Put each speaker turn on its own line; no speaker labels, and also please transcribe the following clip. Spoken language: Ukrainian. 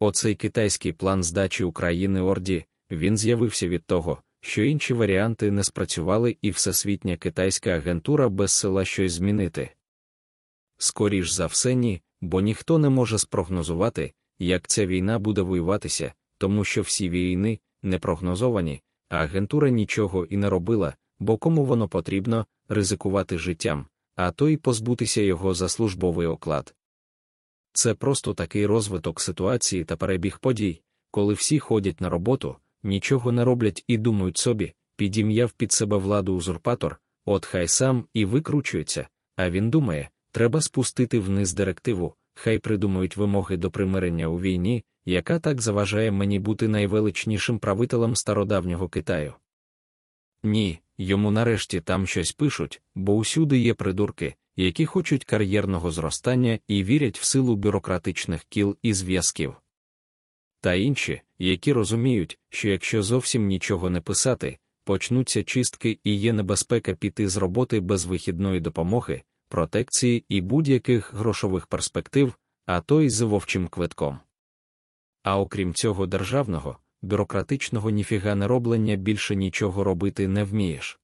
Оцей китайський план здачі України Орді, він з'явився від того, що інші варіанти не спрацювали і всесвітня китайська агентура без села щось змінити. Скоріш за все ні, бо ніхто не може спрогнозувати, як ця війна буде воюватися, тому що всі війни не прогнозовані, а агентура нічого і не робила, бо кому воно потрібно ризикувати життям, а то й позбутися його за службовий оклад. Це просто такий розвиток ситуації та перебіг подій, коли всі ходять на роботу, нічого не роблять і думають собі, підім'яв під себе владу узурпатор, от хай сам і викручується, а він думає, треба спустити вниз директиву, хай придумають вимоги до примирення у війні, яка так заважає мені бути найвеличнішим правителем стародавнього Китаю. Ні, йому нарешті там щось пишуть, бо усюди є придурки, які хочуть кар'єрного зростання і вірять в силу бюрократичних кіл і зв'язків. Та інші, які розуміють, що якщо зовсім нічого не писати, почнуться чистки і є небезпека піти з роботи без вихідної допомоги, протекції і будь-яких грошових перспектив, а то й з вовчим квитком. А окрім цього державного, бюрократичного ніфіга не роблення більше нічого робити не вмієш.